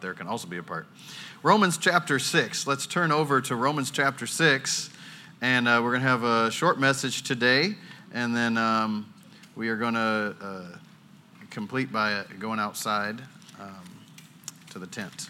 there can also be a part. Romans chapter 6. Let's turn over to Romans chapter 6, and uh, we're going to have a short message today, and then um, we are going to uh, complete by going outside um, to the tent.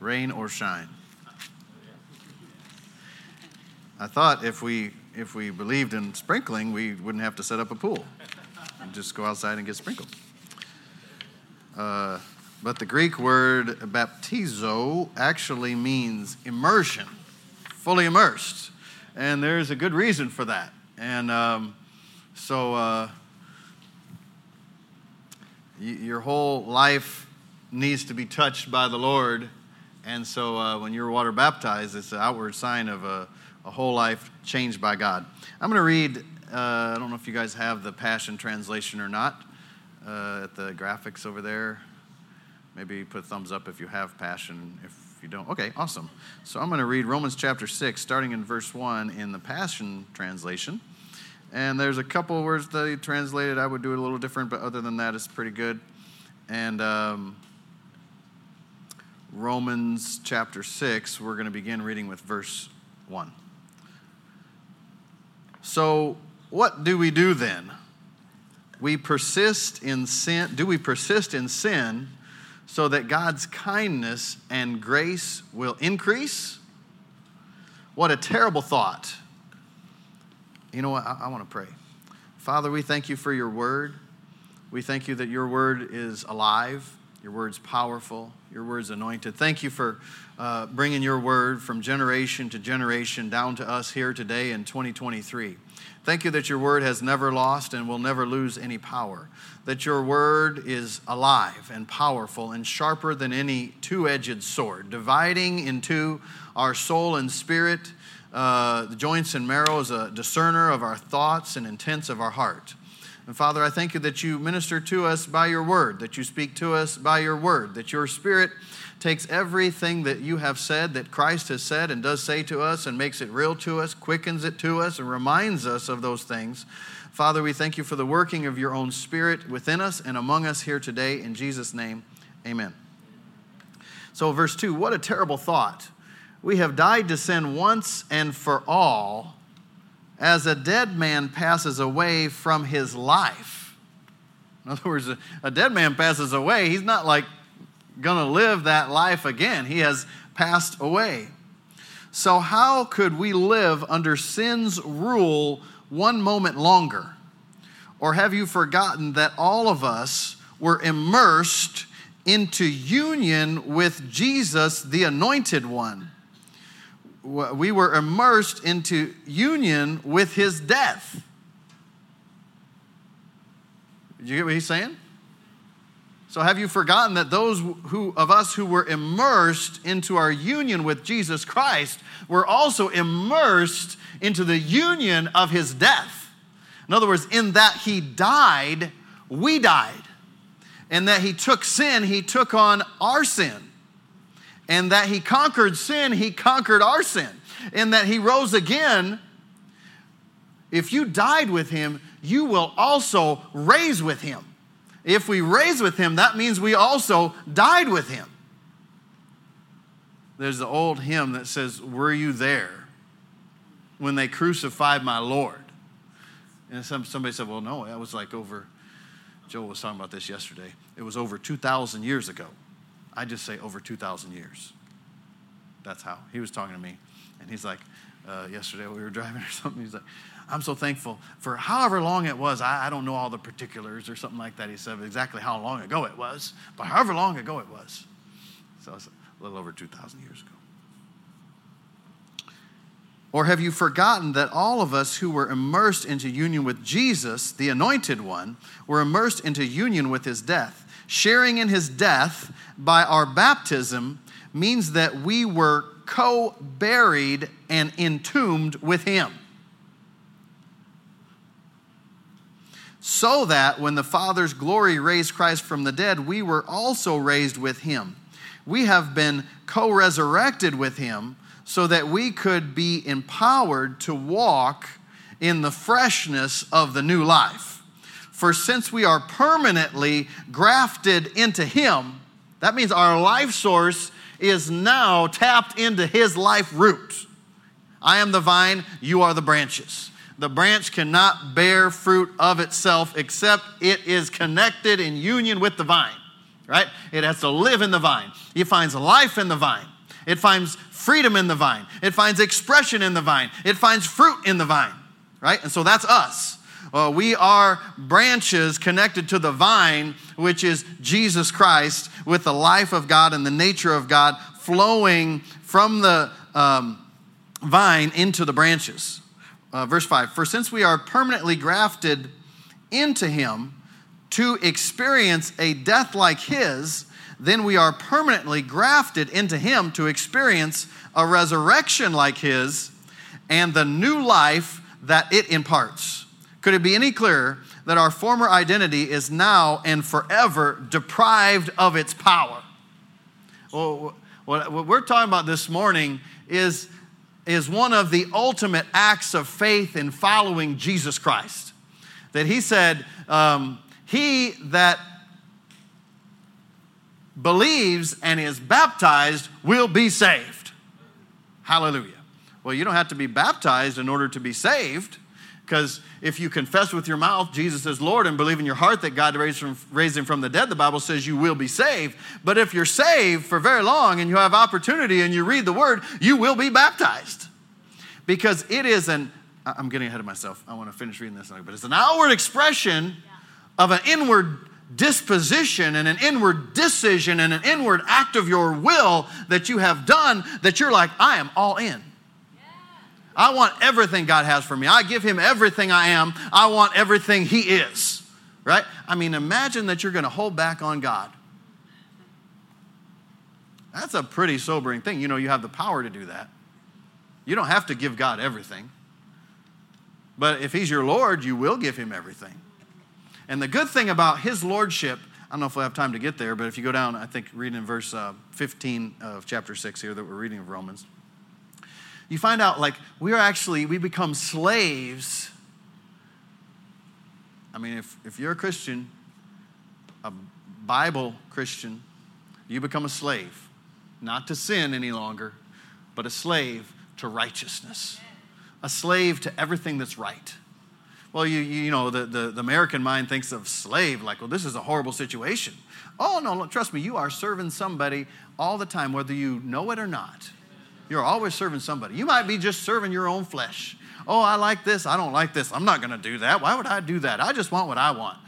Rain or shine. I thought if we if we believed in sprinkling, we wouldn't have to set up a pool and just go outside and get sprinkled. Uh, but the Greek word baptizo actually means immersion, fully immersed. And there's a good reason for that. And um, so uh, y- your whole life needs to be touched by the Lord. And so uh, when you're water baptized, it's an outward sign of a, a whole life changed by God. I'm going to read, uh, I don't know if you guys have the Passion Translation or not uh, at the graphics over there. Maybe put thumbs up if you have passion. If you don't, okay, awesome. So I'm going to read Romans chapter 6, starting in verse 1 in the Passion Translation. And there's a couple words that he translated. I would do it a little different, but other than that, it's pretty good. And um, Romans chapter 6, we're going to begin reading with verse 1. So, what do we do then? We persist in sin do we persist in sin so that god's kindness and grace will increase? What a terrible thought. You know what? I, I want to pray. Father we thank you for your word. We thank you that your word is alive. Your word's powerful. Your word's anointed. Thank you for uh, bringing your word from generation to generation down to us here today in 2023 Thank you that your word has never lost and will never lose any power. That your word is alive and powerful and sharper than any two edged sword, dividing into our soul and spirit, uh, the joints and marrow, as a discerner of our thoughts and intents of our heart. And Father, I thank you that you minister to us by your word, that you speak to us by your word, that your spirit takes everything that you have said, that Christ has said and does say to us, and makes it real to us, quickens it to us, and reminds us of those things. Father, we thank you for the working of your own Spirit within us and among us here today. In Jesus' name, amen. So, verse 2 what a terrible thought. We have died to sin once and for all, as a dead man passes away from his life. In other words, a, dead man passes away. He's not like going to live that life again. He has passed away. So, how could we live under sin's rule one moment longer? Or have you forgotten that all of us were immersed into union with Jesus, the anointed one? We were immersed into union with his death. Did you get what he's saying? So have you forgotten that those who of us who were immersed into our union with Jesus Christ were also immersed into the union of his death? In other words, in that he died, we died. And that he took sin, he took on our sin. And that he conquered sin, he conquered our sin. And that he rose again. If you died with him, you will also raise with him. If we raise with him, that means we also died with him. There's the old hymn that says, Were you there when they crucified my Lord? And some, somebody said, Well, no, that was like over, Joel was talking about this yesterday. It was over 2,000 years ago. I just say over 2,000 years. That's how. He was talking to me. And he's like, uh, yesterday we were driving or something. He's like, I'm so thankful for however long it was. I, I, don't know all the particulars or something like that. He said exactly how long ago it was, but however long ago it was. So it's a little over 2,000 years ago. Or have you forgotten that all of us who were immersed into union with Jesus, the anointed one, were immersed into union with his death? Sharing in his death by our baptism means that we were co buried and entombed with him. So that when the Father's glory raised Christ from the dead, we were also raised with him. We have been co resurrected with him so that we could be empowered to walk in the freshness of the new life. For since we are permanently grafted into Him, that means our life source is now tapped into His life root. I am the vine, you are the branches. The branch cannot bear fruit of itself except it is connected in union with the vine, right? It has to live in the vine. It finds life in the vine. It finds freedom in the vine. It finds expression in the vine. It finds fruit in the vine, right? And so that's us. Uh, we are branches connected to the vine, which is Jesus Christ, with the life of God and the nature of God flowing from the um, vine into the branches. Uh, verse 5 For since we are permanently grafted into him to experience a death like his, then we are permanently grafted into him to experience a resurrection like his and the new life that it imparts. Could it be any clearer that our former identity is now and forever deprived of its power? Well, what we're talking about this morning is is one of the ultimate acts of faith in following Jesus Christ. That he said, um, He that believes and is baptized will be saved. Hallelujah. Well, you don't have to be baptized in order to be saved. Because if you confess with your mouth Jesus is Lord and believe in your heart that God raised, from, raised him from the dead, the Bible says you will be saved. But if you're saved for very long and you have opportunity and you read the word, you will be baptized. Because it is an, I'm getting ahead of myself. I want to finish reading this, but it's an outward expression of an inward disposition and an inward decision and an inward act of your will that you have done that you're like, I am all in. I want everything God has for me. I give him everything I am. I want everything he is. Right? I mean, imagine that you're going to hold back on God. That's a pretty sobering thing. You know, you have the power to do that. You don't have to give God everything. But if he's your Lord, you will give him everything. And the good thing about his lordship, I don't know if we'll have time to get there, but if you go down, I think reading in verse uh, 15 of chapter 6 here that we're reading of Romans you find out like we are actually, we become slaves. I mean, if, if you're a Christian, a Bible Christian, you become a slave, not to sin any longer, but a slave to righteousness, a slave to everything that's right. Well, you, you know, the, the, the American mind thinks of slave like, well, this is a horrible situation. Oh, no, trust me, you are serving somebody all the time, whether you know it or not. You're always serving somebody. You might be just serving your own flesh. Oh, I like this. I don't like this. I'm not going to do that. Why would I do that? I just want what I want.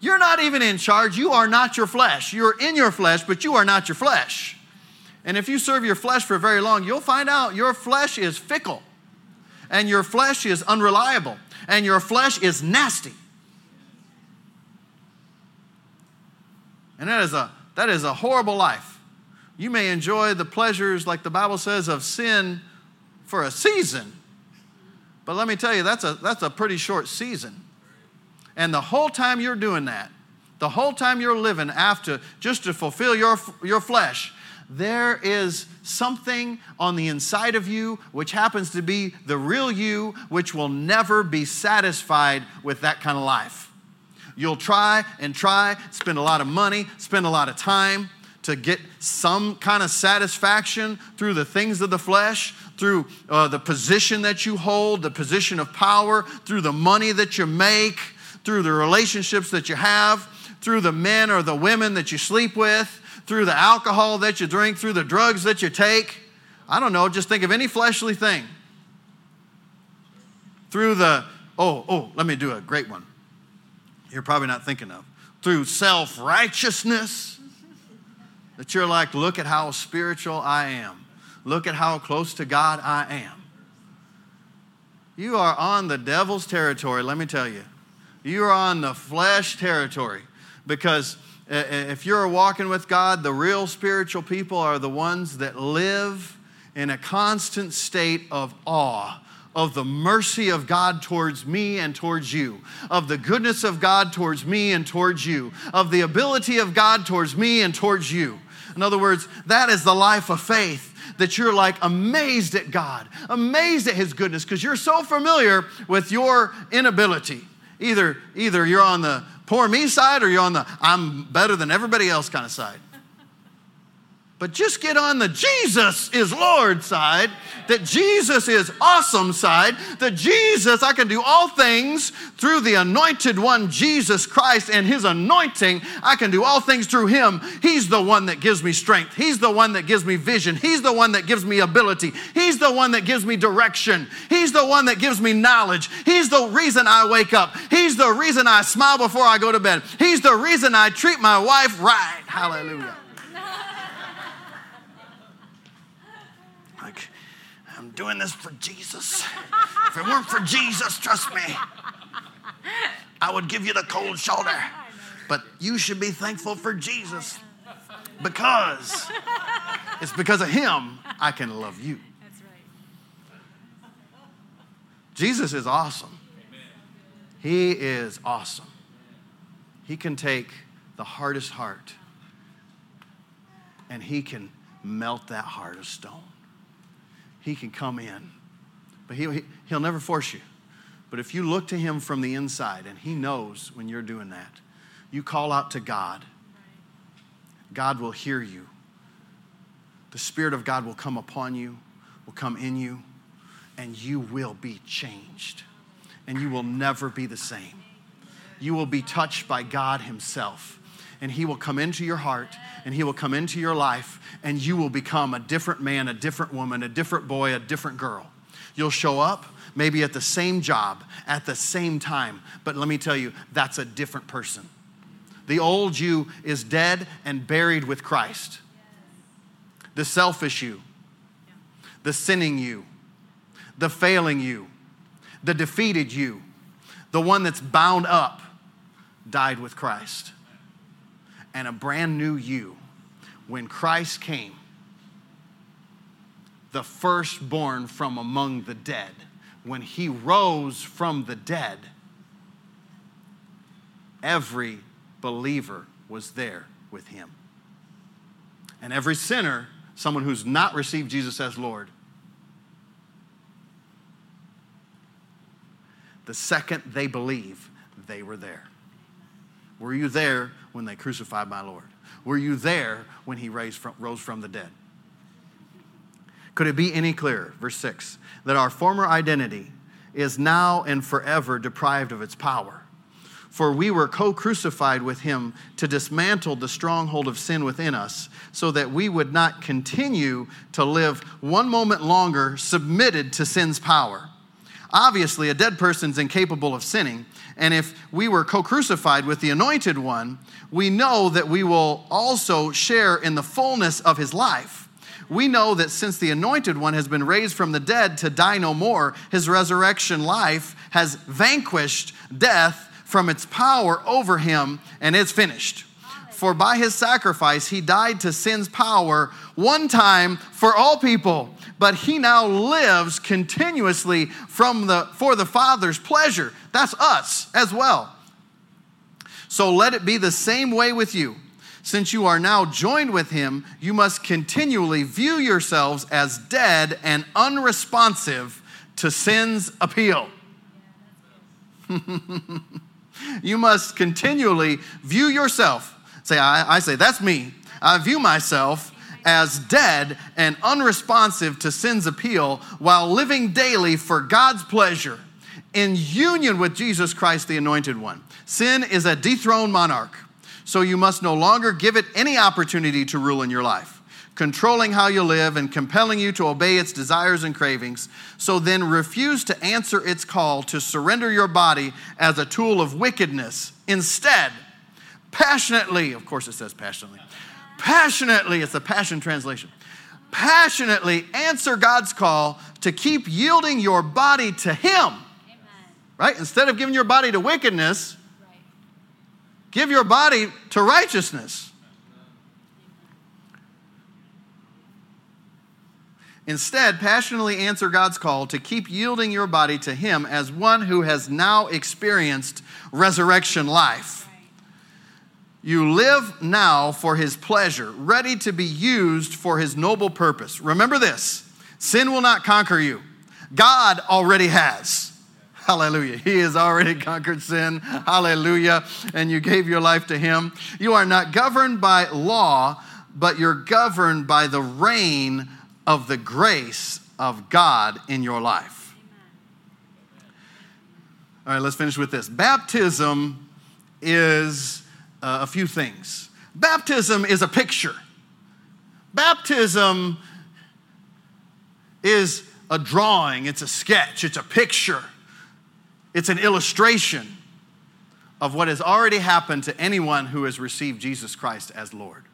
You're not even in charge. You are not your flesh. You're in your flesh, but you are not your flesh. And if you serve your flesh for very long, you'll find out your flesh is fickle, and your flesh is unreliable, and your flesh is nasty. And that is a, that is a horrible life. You may enjoy the pleasures, like the Bible says, of sin for a season. But let me tell you, that's a, that's a pretty short season. And the whole time you're doing that, the whole time you're living after just to fulfill your, your flesh, there is something on the inside of you which happens to be the real you, which will never be satisfied with that kind of life. You'll try and try, spend a lot of money, spend a lot of time, to get some kind of satisfaction through the things of the flesh, through uh, the position that you hold, the position of power, through the money that you make, through the relationships that you have, through the men or the women that you sleep with, through the alcohol that you drink, through the drugs that you take. I don't know, just think of any fleshly thing. Through the, oh, oh, let me do a great one. You're probably not thinking of. Through self righteousness that you're like, look at how spiritual I am. Look at how close to God I am. You are on the devil's territory, let me tell you. You are on the flesh territory because if you're walking with God, the real spiritual people are the ones that live in a constant state of awe of the mercy of God towards me and towards you, of the goodness of God towards me and towards you, of the ability of God towards me and towards you. In other words, that is the life of faith that you're like amazed at God, amazed at His goodness, because you're so familiar with your inability. Either, either you're on the poor me side or you're on the I'm better than everybody else kind of side. But just get on the Jesus is Lord side, that Jesus is awesome side, that Jesus, I can do all things through the anointed one, Jesus Christ, and his anointing. I can do all things through him. He's the one that gives me strength. He's the one that gives me vision. He's the one that gives me ability. He's the one that gives me direction. He's the one that gives me knowledge. He's the reason I wake up. He's the reason I smile before I go to bed. He's the reason I treat my wife right. Hallelujah. Doing this for Jesus. If it weren't for Jesus, trust me, I would give you the cold shoulder. But you should be thankful for Jesus because it's because of him I can love you. Jesus is awesome. He is awesome. He can take the hardest heart and he can melt that heart of stone he can come in. But he'll, he'll never force you. But if you look to him from the inside and he knows when you're doing that, you call out to God, God will hear you. The Spirit of God will come upon you, will come in you, and you will be changed. And you will never be the same. You will be touched by God Himself and He will come into your heart and He will come into your life, and you will become a different man, a different woman, a different boy, a different girl. You'll show up maybe at the same job, at the same time, but let me tell you, that's a different person. The old you is dead and buried with Christ. The selfish you, the sinning you, the failing you, the defeated you, the one that's bound up, died with Christ and a brand new you when Christ came, the firstborn from among the dead. When he rose from the dead, every believer was there with him. And every sinner, someone who's not received Jesus as Lord, the second they believe, they were there. Were you there when they crucified my Lord? Were you there when he from, rose from the dead? Could it be any clearer? Verse 6 that our former identity is now and forever deprived of its power. For we were co crucified with him to dismantle the stronghold of sin within us, so that we would not continue to live one moment longer submitted to sin's power. Obviously, a dead person's incapable of sinning, and if we were co crucified with the anointed one, we know that we will also share in the fullness of his life. We know that since the anointed one has been raised from the dead to die no more, his resurrection life has vanquished death from its power over him, and it's finished. For by his sacrifice, he died to sin's power one time for all people but he now lives continuously from the, for the Father's pleasure. That's us as well. So let it be the same way with you. Since you are now joined with him, you must continually view yourselves as dead and unresponsive to sin's appeal. you must continually view yourself. Say, I, I say, that's me. I view myself as dead and unresponsive to sin's appeal while living daily for God's pleasure in union with Jesus Christ, the anointed one. Sin is a dethroned monarch, so you must no longer give it any opportunity to rule in your life, controlling how you live and compelling you to obey its desires and cravings. So then refuse to answer its call to surrender your body as a tool of wickedness. Instead, passionately, of course it says passionately, passionately, it's a passion translation, passionately answer God's call to keep yielding your body to Him. Amen. Right? Instead of giving your body to wickedness, right. give your body to righteousness. Instead, passionately answer God's call to keep yielding your body to Him as one who has now experienced resurrection life. You live now for his pleasure, ready to be used for his noble purpose. Remember this sin will not conquer you, God already has. Hallelujah. He has already conquered sin. Hallelujah. And you gave your life to Him. You are not governed by law, but you're governed by the reign of the grace of God in your life. All right, let's finish with this. Baptism is uh, a few things. Baptism is a picture. Baptism is a drawing, it's a sketch, it's a picture, it's an illustration of what has already happened to anyone who has received Jesus Christ as Lord.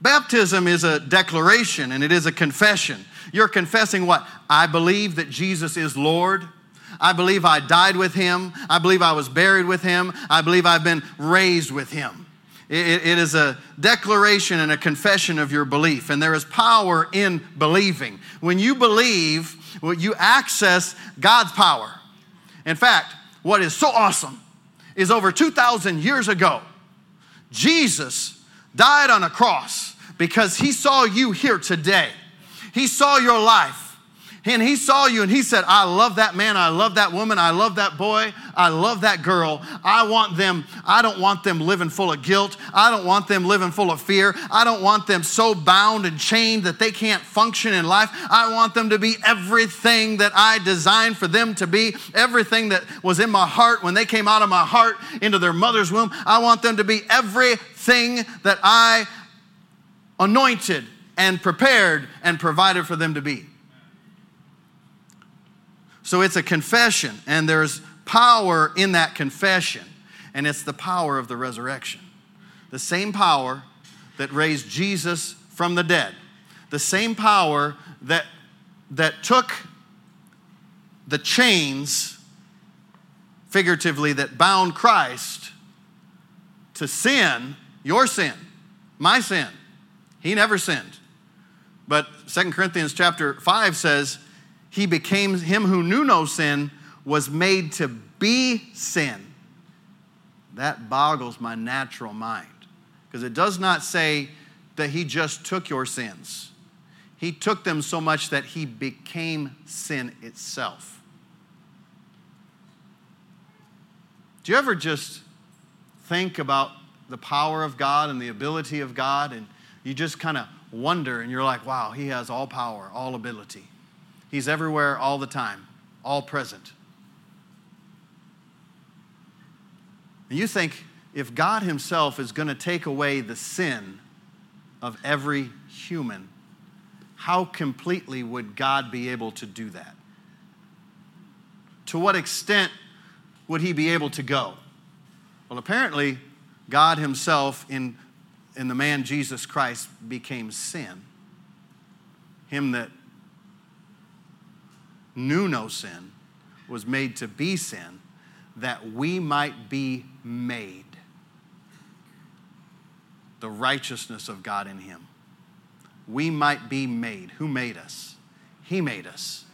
Baptism is a declaration and it is a confession. You're confessing what? I believe that Jesus is Lord. I believe I died with him. I believe I was buried with him. I believe I've been raised with him. It, it is a declaration and a confession of your belief, and there is power in believing. When you believe, you access God's power. In fact, what is so awesome is over 2,000 years ago, Jesus died on a cross because he saw you here today. He saw your life. And he saw you and he said, I love that man, I love that woman, I love that boy, I love that girl. I want them, I don't want them living full of guilt. I don't want them living full of fear. I don't want them so bound and chained that they can't function in life. I want them to be everything that I designed for them to be, everything that was in my heart when they came out of my heart into their mother's womb. I want them to be everything that I anointed and prepared and provided for them to be. So it's a confession, and there's power in that confession, and it's the power of the resurrection. The same power that raised Jesus from the dead, the same power that, that took the chains, figuratively, that bound Christ to sin, your sin, my sin. He never sinned. But Second Corinthians chapter 5 says, he became him who knew no sin was made to be sin. That boggles my natural mind because it does not say that he just took your sins. He took them so much that he became sin itself. Do you ever just think about the power of God and the ability of God and you just kind of wonder and you're like, wow, he has all power, all ability. He's everywhere all the time, all present. And you think if God Himself is going to take away the sin of every human, how completely would God be able to do that? To what extent would He be able to go? Well, apparently, God Himself, in, in the man Jesus Christ, became sin. Him that knew no sin, was made to be sin, that we might be made the righteousness of God in him. We might be made. Who made us? He made us.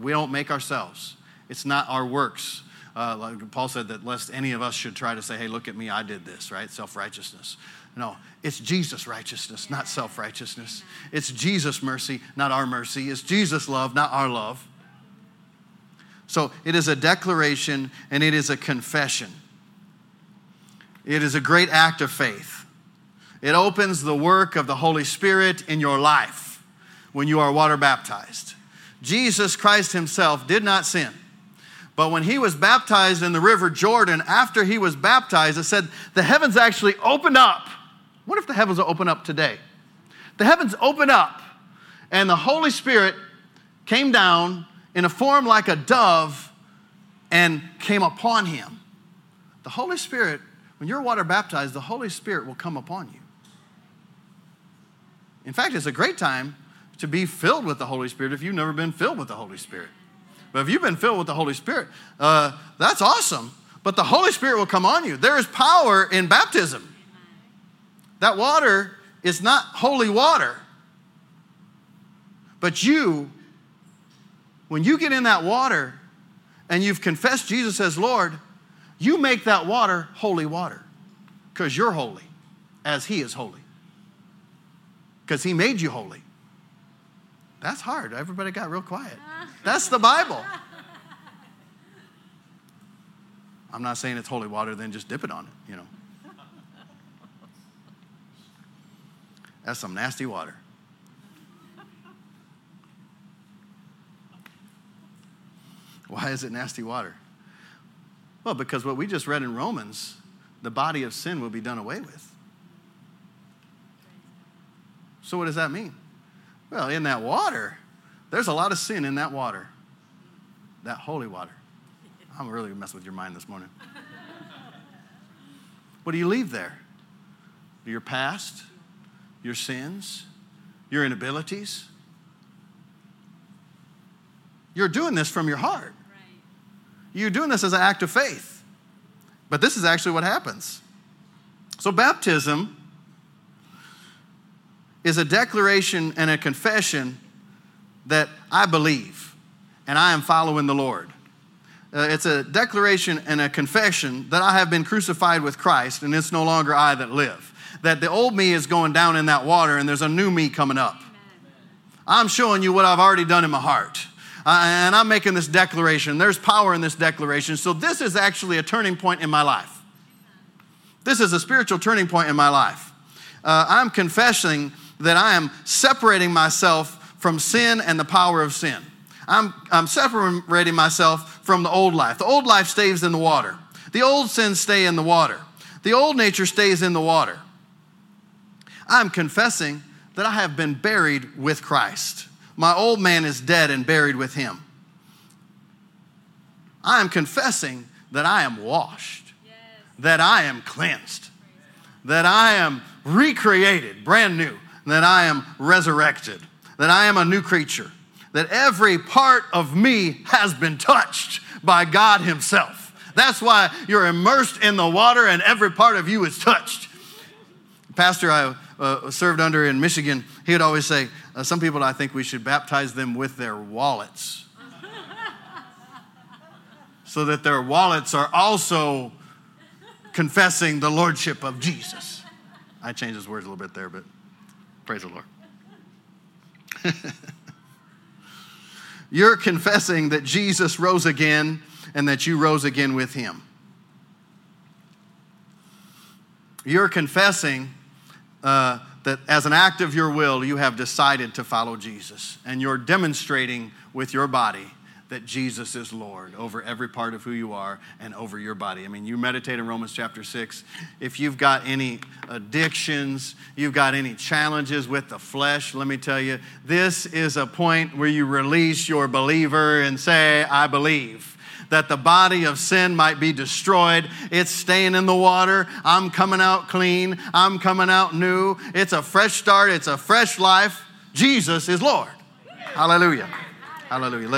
We don't make ourselves. It's not our works. Uh, like Paul said that lest any of us should try to say, hey, look at me, I did this, right? Self righteousness. No, it's Jesus' righteousness, not self righteousness. It's Jesus' mercy, not our mercy. It's Jesus' love, not our love. So it is a declaration and it is a confession. It is a great act of faith. It opens the work of the Holy Spirit in your life when you are water baptized. Jesus Christ Himself did not sin. But when he was baptized in the river Jordan, after he was baptized, it said the heavens actually opened up. What if the heavens will open up today? The heavens opened up, and the Holy Spirit came down in a form like a dove and came upon him. The Holy Spirit, when you're water baptized, the Holy Spirit will come upon you. In fact, it's a great time to be filled with the Holy Spirit if you've never been filled with the Holy Spirit. But if you've been filled with the Holy Spirit, uh, that's awesome. But the Holy Spirit will come on you. There is power in baptism. That water is not holy water. But you when you get in that water and you've confessed Jesus as Lord, you make that water holy water because you're holy as He is holy. Because He made you holy. That's hard. Everybody got real quiet. That's the Bible. I'm not saying it's holy water, then just dip it on it, you know. That's some nasty water. Why is it nasty water? Well, because what we just read in Romans, the body of sin will be done away with. So, what does that mean? Well, in that water, there's a lot of sin in that water, that holy water. I'm really messing with your mind this morning. What do you leave there? Your past, your sins, your inabilities. You're doing this from your heart. You're doing this as an act of faith. But this is actually what happens. So, baptism is a declaration and a confession that I believe and I am following the Lord. Uh, it's a declaration and a confession that I have been crucified with Christ and it's no longer I that live. That the old me is going down in that water and there's a new me coming up. I'm showing you what I've already done in my heart. Uh, and I'm making this declaration. There's power in this declaration. So, this is actually a turning point in my life. This is a spiritual turning point in my life. Uh, I'm confessing that I am separating myself from sin and the power of sin. I'm, I'm separating myself from the old life. The old life stays in the water, the old sins stay in the water, the old nature stays in the water. I'm confessing that I have been buried with Christ. My old man is dead and buried with him. I am confessing that I am washed, yes. that I am cleansed, that I am recreated, brand new, that I am resurrected, that I am a new creature, that every part of me has been touched by God Himself. That's why you're immersed in the water and every part of you is touched. Pastor I uh, served under in Michigan, he would always say, uh, Some people, I think we should baptize them with their wallets. so that their wallets are also confessing the lordship of Jesus. I changed his words a little bit there, but praise the Lord. You're confessing that Jesus rose again and that you rose again with him. You're confessing uh, that as an act of your will, you have decided to follow Jesus. And you're demonstrating with your body that Jesus is Lord over every part of who you are and over your body. I mean, you meditate in Romans chapter 6. If you've got any addictions, you've got any challenges with the flesh, let me tell you, this is a point where you release your believer and say, I believe that the body of sin might be destroyed. It's staying in the water. I'm coming out clean. I'm coming out new. It's a fresh start. It's a fresh life. Jesus is Lord. Hallelujah. Hallelujah. Let's